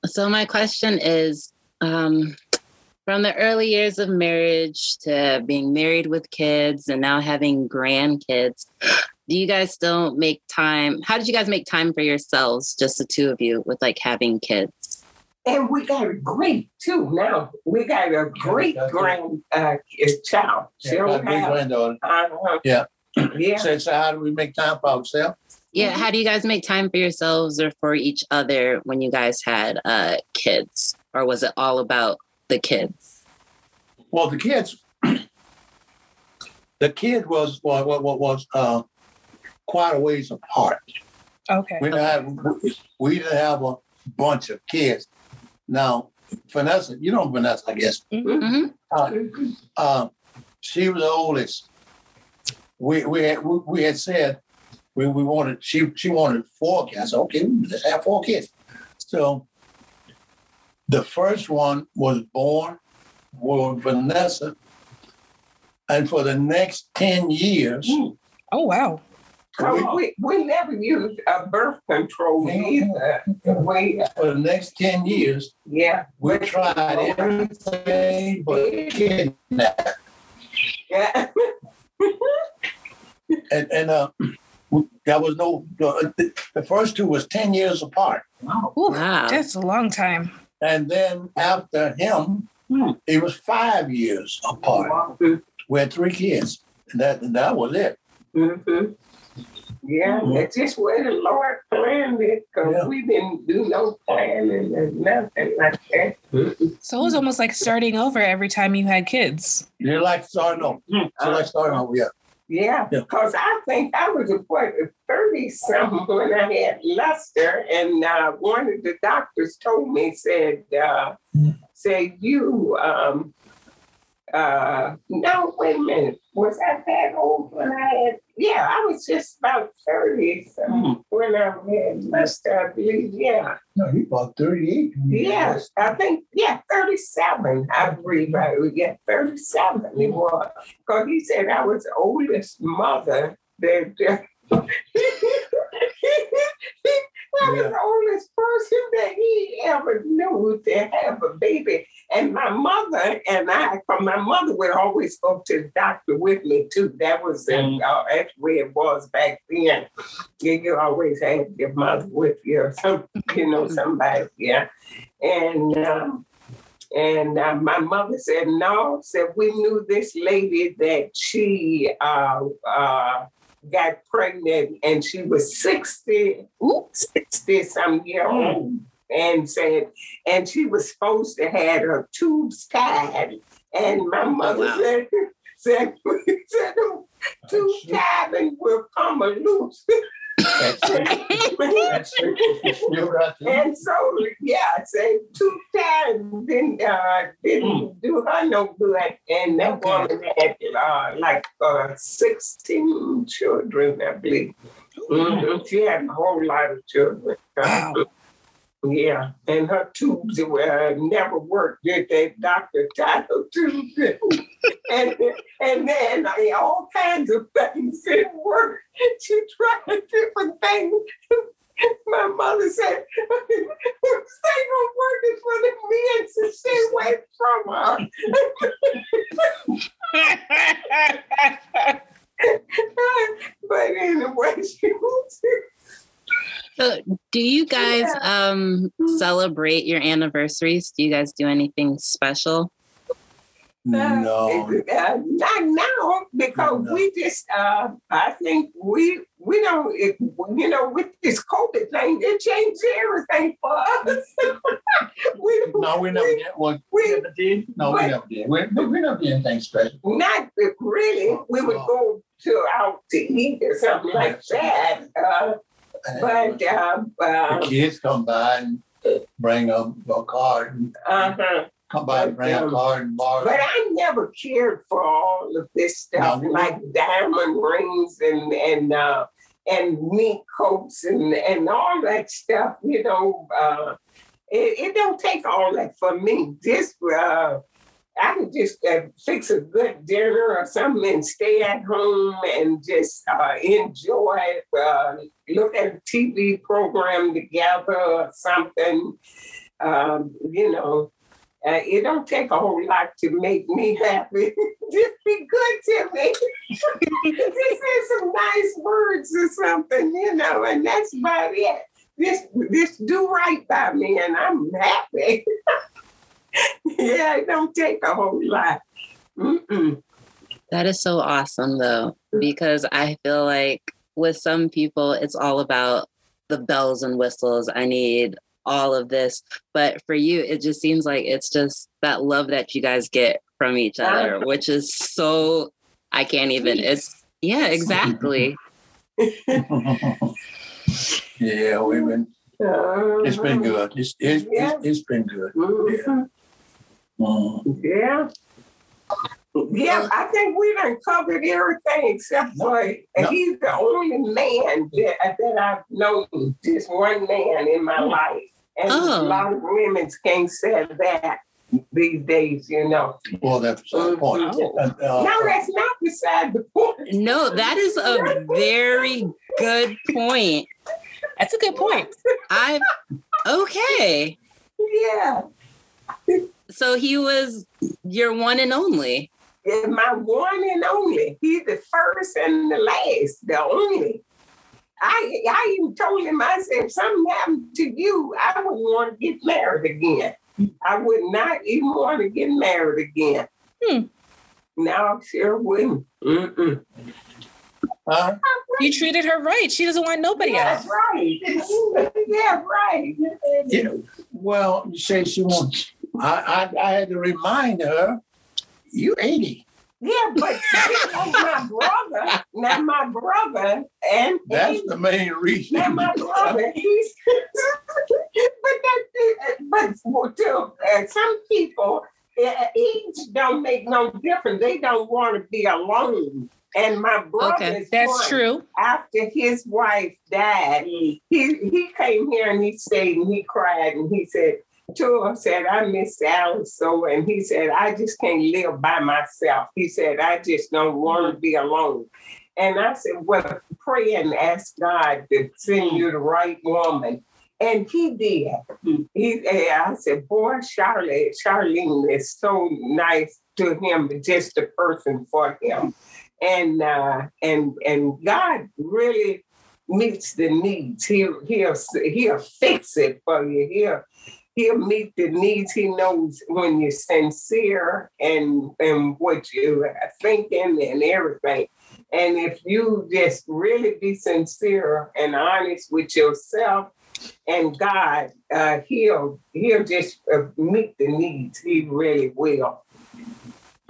So my question is um, from the early years of marriage to being married with kids and now having grandkids, do you guys still make time? How did you guys make time for yourselves, just the two of you, with like having kids? And we got a great too now. We got a great grand uh, child. Yeah, She'll great granddaughter. uh-huh. Yeah. Yeah. So, so how do we make time for ourselves? Yeah, how do you guys make time for yourselves or for each other when you guys had uh, kids? Or was it all about the kids? Well, the kids, *clears throat* the kid was was was, was uh, quite a ways apart. Okay. We didn't have we didn't have a bunch of kids. Now, Vanessa, you know Vanessa, I guess. Mm-hmm. Uh, she was the oldest. We we had we, we had said we, we wanted she she wanted four kids. I said, okay, let's have four kids. So the first one was born with Vanessa, and for the next ten years, Oh wow. Cause we, we never used a birth control either. We, for the next ten years, yeah. we tried everything but kidnap. Yeah. *laughs* And and uh, there was no the, the first two was ten years apart. Ooh, Wow. That's a long time. And then after him, Hmm. it was five years apart. We had three kids. And that and that was it. Mm-hmm. Yeah, Mhm. that's just where the Lord planned it because Yeah. we didn't do no planning and nothing like that. So it was almost like starting over every time you had kids. You're like starting over. So like starting over, yeah. Yeah, Yeah. because I think I was what, 30 something when I had Lester, and uh, one of the doctors told me, said, uh, Mm. said, you, um, uh, no, wait a minute, was I that old when I had, yeah, I was just about 30 something when I had Lester, I believe, yeah. No, he about 38. Yes, I think, yeah, 37, I believe I was, yeah, 37 he was. Because he said I was the oldest mother that. I *laughs* was Yeah. the oldest person that he ever knew to have a baby. And my mother and I, because my mother would always go to the doctor with me too. That was in, uh, that's where it was back then. You, you always had your mother with you or some, you know, somebody, yeah. And um, and uh, my mother said, no, said we knew this lady that she uh, uh, got pregnant and she was 60, 60 some year mm. old and said, and she was supposed to have her tubes tied. And my oh, mother wow. said, *laughs* said, *laughs* said, tubes tied and will come loose. *laughs* That's That's it. Still right there. And so, yeah, I said two times didn't uh, didn't do her no good. And that Okay. woman had uh, like uh, sixteen children, I believe. Mhm. She had a whole lot of children. Wow. Yeah, and her tubes uh, never worked. Did they doctor her tubes and and then all kinds of things didn't work. She tried different things. My mother said, "This ain't gonna work. It's for the men to stay away from her." *laughs* but anyway, she. So, do you guys um celebrate your anniversaries? Do you guys do anything special? No. *laughs* Uh, not now because No. we just uh I think we we don't it, you know with this COVID thing it changed everything for us. *laughs* we No, we never did. Well, we never did. No, we What? never did. We, we we never did anything special. not really we would go to out to eat or something like that. Uh, but uh, the kids come by and bring a, a card. And uh-huh. come by and bring a Um, card and borrow. But I never cared for all of this stuff, No. like diamond rings and and uh, and mink coats and and all that stuff. You know, uh, it, it don't take all that for me. This. uh, I can just uh, fix a good dinner or something and stay at home and just uh, enjoy, uh, look at a TV program together or something. Um, you know, uh, it don't take a whole lot to make me happy. *laughs* Just be good to me. *laughs* Just say some nice words or something, you know, and that's about it. Just, just do right by me, and I'm happy. *laughs* *laughs* yeah, it don't take a whole lot. Mm-mm. That is so awesome, though, because I feel like with some people, it's all about the bells and whistles. I need all of this. But for you, it just seems like it's just that love that you guys get from each other, which is so, I can't even, it's, yeah, exactly. *laughs* *laughs* yeah, we've been. It's been good. It's it's, Yeah. it's, it's been good. Mhm. Yeah. Yeah, I think we done covered everything except No, for no. he's the only man that, that I've known, just one man in my life. And Oh. a lot of women can't say that these days, you know. Well, that's the point. Oh. And, uh, no, that's not beside the point. No, that is a very good point. That's a good point. I, okay. Yeah. So he was your one and only. Yeah, my one and only. He's the first and the last, the only. I I even told him, I said, if something happened to you, I wouldn't want to get married again. I would not even want to get married again. Hmm. No, I sure wouldn't. Mm-mm. huh? You treated her right. She doesn't want nobody That's else. right. yeah, right. Yeah. Well, you say she wants. I, I I had to remind her, you 80. Yeah, but like my brother, now my brother, and That's the main reason. Now my brother, he's *laughs* but that but to uh, some people, uh, age don't make no difference. They don't want to be alone. And my brother, Okay, That's one. true. After his wife died, he he came here and he stayed and he cried and he said. To him said, I miss Alice so, and he said, I just can't live by myself. He said, I just don't want to be alone. And I said, Well, pray and ask God to send you the right woman. And he did. He, I said, Boy, Charlotte, Charlene is so nice to him, just the person for him. And uh, and and God really meets the needs. He'll he'll he'll fix it for you. He'll he'll meet the needs. He knows when you're sincere and and what you're thinking and everything. And if you just really be sincere and honest with yourself and God, uh, he'll he'll just uh, meet the needs. He really will.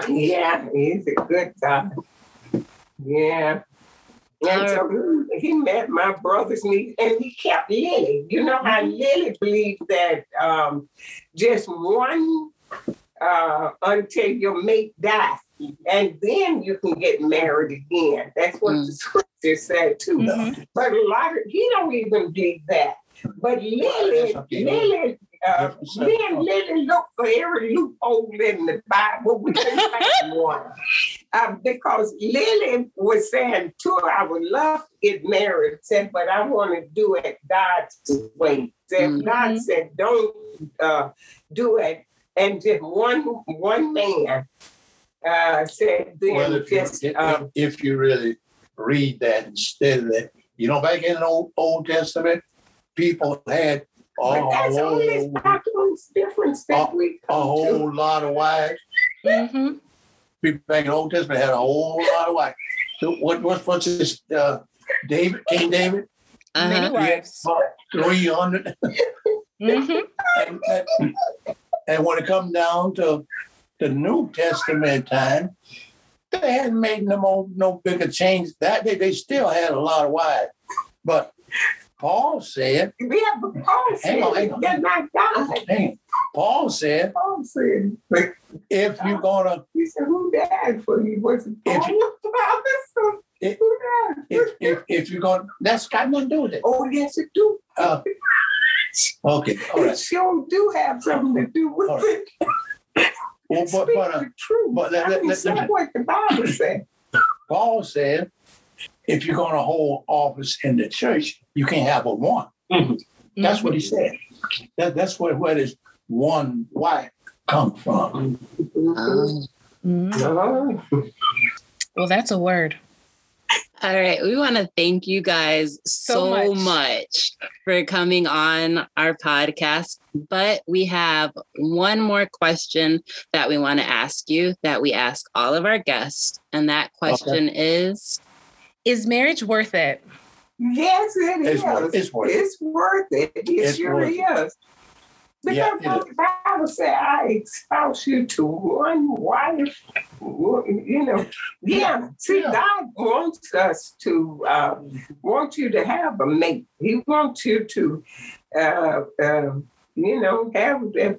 Yeah, he's a good God. Yeah. And so he met my brother's niece and he kept Lily. You know how Lily believed that um, just one uh, until your mate dies. And then you can get married again. That's what Mm. the scripture said too. Mhm. But a lot of he don't even believe that. But Lily, Lily, uh, me and Lily look for every loophole in the Bible. We can find one. Uh, because Lily was saying too, I would love to get married, said, but I want to do it God's way. Said Mhm. God said, don't uh, do it, and just one one man uh, said, then Well, if you, just if, um, if you really read that instead of that, you know, back in the Old, Old Testament, people had a but that's only whole, Stockholm's difference that we a come to. whole lot of wives. Mhm. People back in the Old Testament had a whole lot of wives. So what, what what's this? Uh, David, King David, Many Uh-huh. wives. about three hundred. Mhm. and, and- and when it comes down to the New Testament time, they hadn't made no more, no bigger change. That day they still had a lot of wives, but Paul said, Yeah, but Paul said, Hang on, hang on. God. "Hey, Paul said, Paul said, if you're gonna, he said, who died for you? Was it If Paul? If- who died? if if, if you're gonna, that's got nothing to do with it. oh, yes, it do. Uh, okay, all It sure do have something to do with right. it. Well, but but uh, the truth. but let- I let- mean, let- let- what the Bible said. Paul said, if you're gonna hold office in the church, you can't have but one. Mm-hmm. That's what he mm-hmm. said. That, that's where, where this one wife come from. Oh. Mhm. Oh, Well, that's a word. All right. We want to thank you guys so, So much. much. for coming on our podcast. But we have one more question that we want to ask you that we ask all of our guests. And that question is Is marriage worth it? yes, it is. It's worth- it's worth it. It's worth it. It It's sure worth it. is. Because Yeah, it the Bible said, I espouse you to one wife. You know, yeah. See, Yeah. God wants us to, uh, want you to have a mate. He wants you to, uh, uh, you know, have a,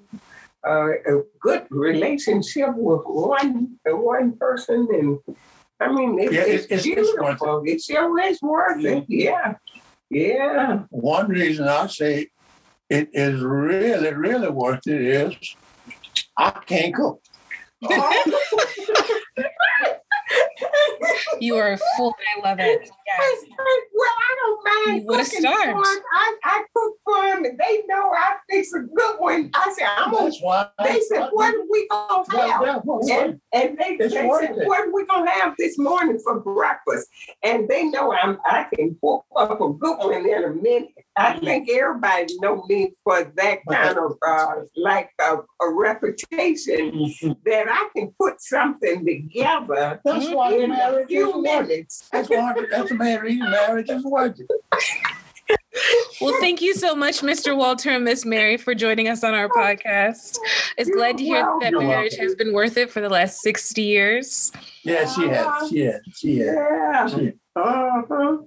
uh, a good relationship with one one person. And I mean, it, Yeah, it's, it's- it's- it's worth it. It's is worth it. Yeah. Yeah. One reason I say it is really, really worth it is I can't cook. Oh. *laughs* *laughs* You are a fool. I love it. Yes. Well, I don't mind. You would've cooking for starved. 'em. I, I cook for them, and they know I fix a good one. I said, I'm gonna. They said, what are we going to have? Yeah, yeah. And, and, they, they said, what are we gonna have this morning for breakfast? And they know I'm I can cook up a good one in a minute. I think everybody know me for that kind of uh, like a, a reputation that I can put something together That's why in a marriage is few worth it. minutes. That's why that's the main reason marriage is worth it. Well, thank you so much, Mr. Walter and Miss Mary, for joining us on our podcast. It's You're glad to hear that marriage has been worth it for the last 60 years. Yeah, she had, she had, she had, Yeah. she had. Uh-huh.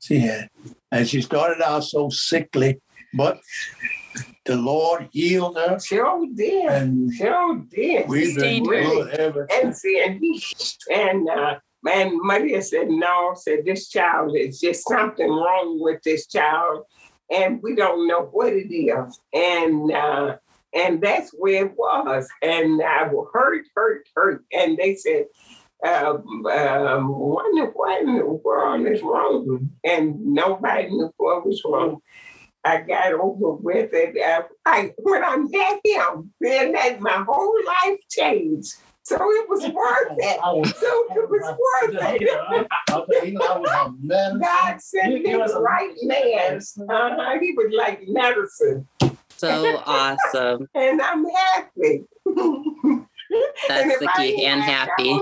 She had. And she started out so sickly, but the Lord healed her Sure did. and Sure did. we've been good ever And see, and he and uh and Maria said, no, said this child is just something wrong with this child, and we don't know what it is. And uh and that's where it was. And I hurt, hurt, hurt. And they said, um, um, what, in the, what in the world is wrong? And nobody knew what was wrong. I got over with it. I, I when I met him, then that my whole life changed. So it was worth it. I was- So it was worth it. I'll tell you, I was a man. *laughs* God sent me the was right man. Uh-huh. He was like medicine, so awesome. *laughs* and I'm happy. *laughs* That's And the key ain't and happy,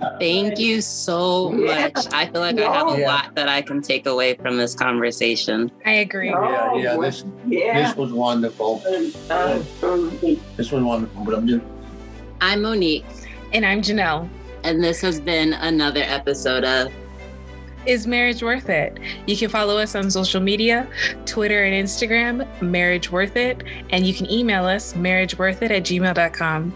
I happy. won't tell that- Thank you so Yeah. much. I feel like I have a Yeah. lot that I can take away from this conversation. I agree. Yeah, yeah, Oh, this- yeah. This was wonderful. Uh, This was wonderful. But I'm just I'm Monique, And I'm Janelle. and this has been another episode of Is marriage worth it? You can follow us on social media, Twitter and Instagram, Marriage Worth It, and you can email us marriageworthit at gmail.com.